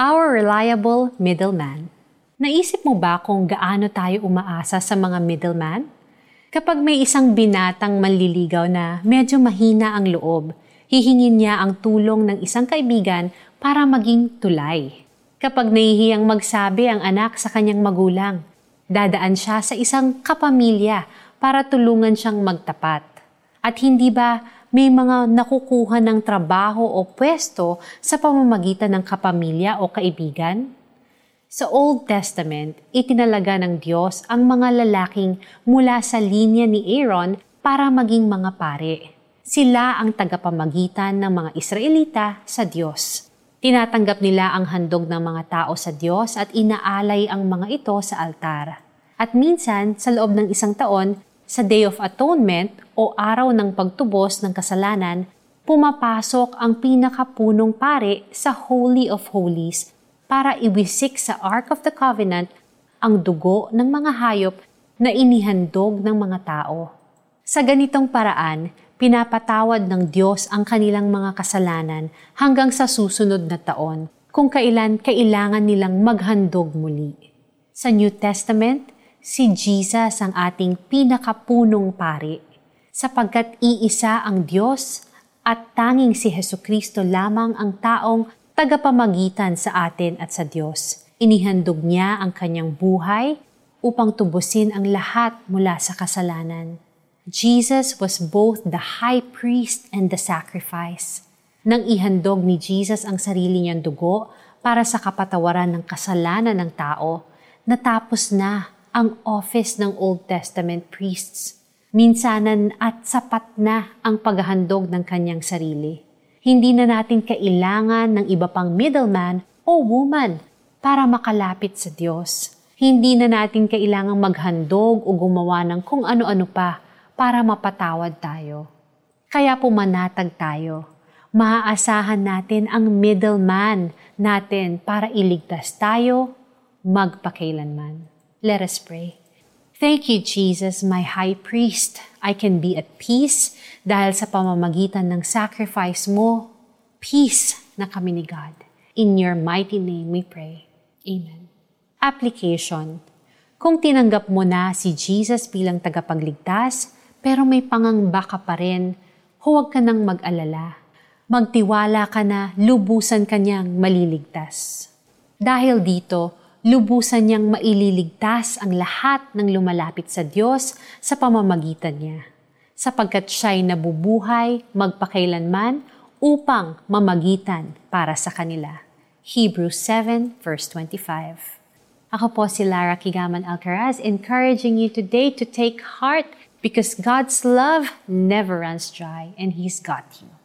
Our reliable middleman. Naisip mo ba kung gaano tayo umaasa sa mga middleman? Kapag may isang binatang manliligaw na medyo mahina ang loob, hihingin niya ang tulong ng isang kaibigan para maging tulay. Kapag nahihiyang magsabi ang anak sa kanyang magulang, dadaan siya sa isang kapamilya para tulungan siyang magtapat. At hindi ba may mga nakukuha ng trabaho o pwesto sa pamamagitan ng kapamilya o kaibigan? Sa Old Testament, itinalaga ng Diyos ang mga lalaking mula sa linya ni Aaron para maging mga pare. Sila ang tagapamagitan ng mga Israelita sa Diyos. Tinatanggap nila ang handog ng mga tao sa Diyos at inaalay ang mga ito sa altar. At minsan, sa loob ng isang taon, sa Day of Atonement o araw ng pagtubos ng kasalanan, pumapasok ang pinakapunong pare sa Holy of Holies para iwisik sa Ark of the Covenant ang dugo ng mga hayop na inihandog ng mga tao. Sa ganitong paraan, pinapatawad ng Diyos ang kanilang mga kasalanan hanggang sa susunod na taon kung kailan kailangan nilang maghandog muli. Sa New Testament, si Jesus ang ating pinakapunong pari, sapagkat iisa ang Diyos at tanging si Heso Kristo lamang ang taong tagapamagitan sa atin at sa Diyos. Inihandog niya ang kanyang buhay upang tubusin ang lahat mula sa kasalanan. Jesus was both the high priest and the sacrifice. Nang ihandog ni Jesus ang sarili niyang dugo para sa kapatawaran ng kasalanan ng tao, natapos na ang office ng Old Testament priests. Minsanan at sapat na ang paghahandog ng kanyang sarili. Hindi na natin kailangan ng iba pang middleman o woman para makalapit sa Diyos. Hindi na natin kailangang maghandog o gumawa ng kung ano-ano pa para mapatawad tayo. Kaya pumanatag tayo. Maaasahan natin ang middleman natin para iligtas tayo magpakailanman. Let us pray. Thank you, Jesus, my high priest. I can be at peace dahil sa pamamagitan ng sacrifice mo, peace na kami ni God. In your mighty name we pray. Amen. Application. Kung tinanggap mo na si Jesus bilang tagapagligtas, pero may pangangba ka pa rin, huwag ka nang mag-alala. Magtiwala ka na lubusan kanyang maliligtas. Dahil dito, lubusan niyang maililigtas ang lahat ng lumalapit sa Diyos sa pamamagitan niya, sapagkat siya'y nabubuhay magpakailanman upang mamagitan para sa kanila. Hebrews 7 verse 25 Ako po si Lara Kigaman Alcaraz, encouraging you today to take heart because God's love never runs dry and He's got you.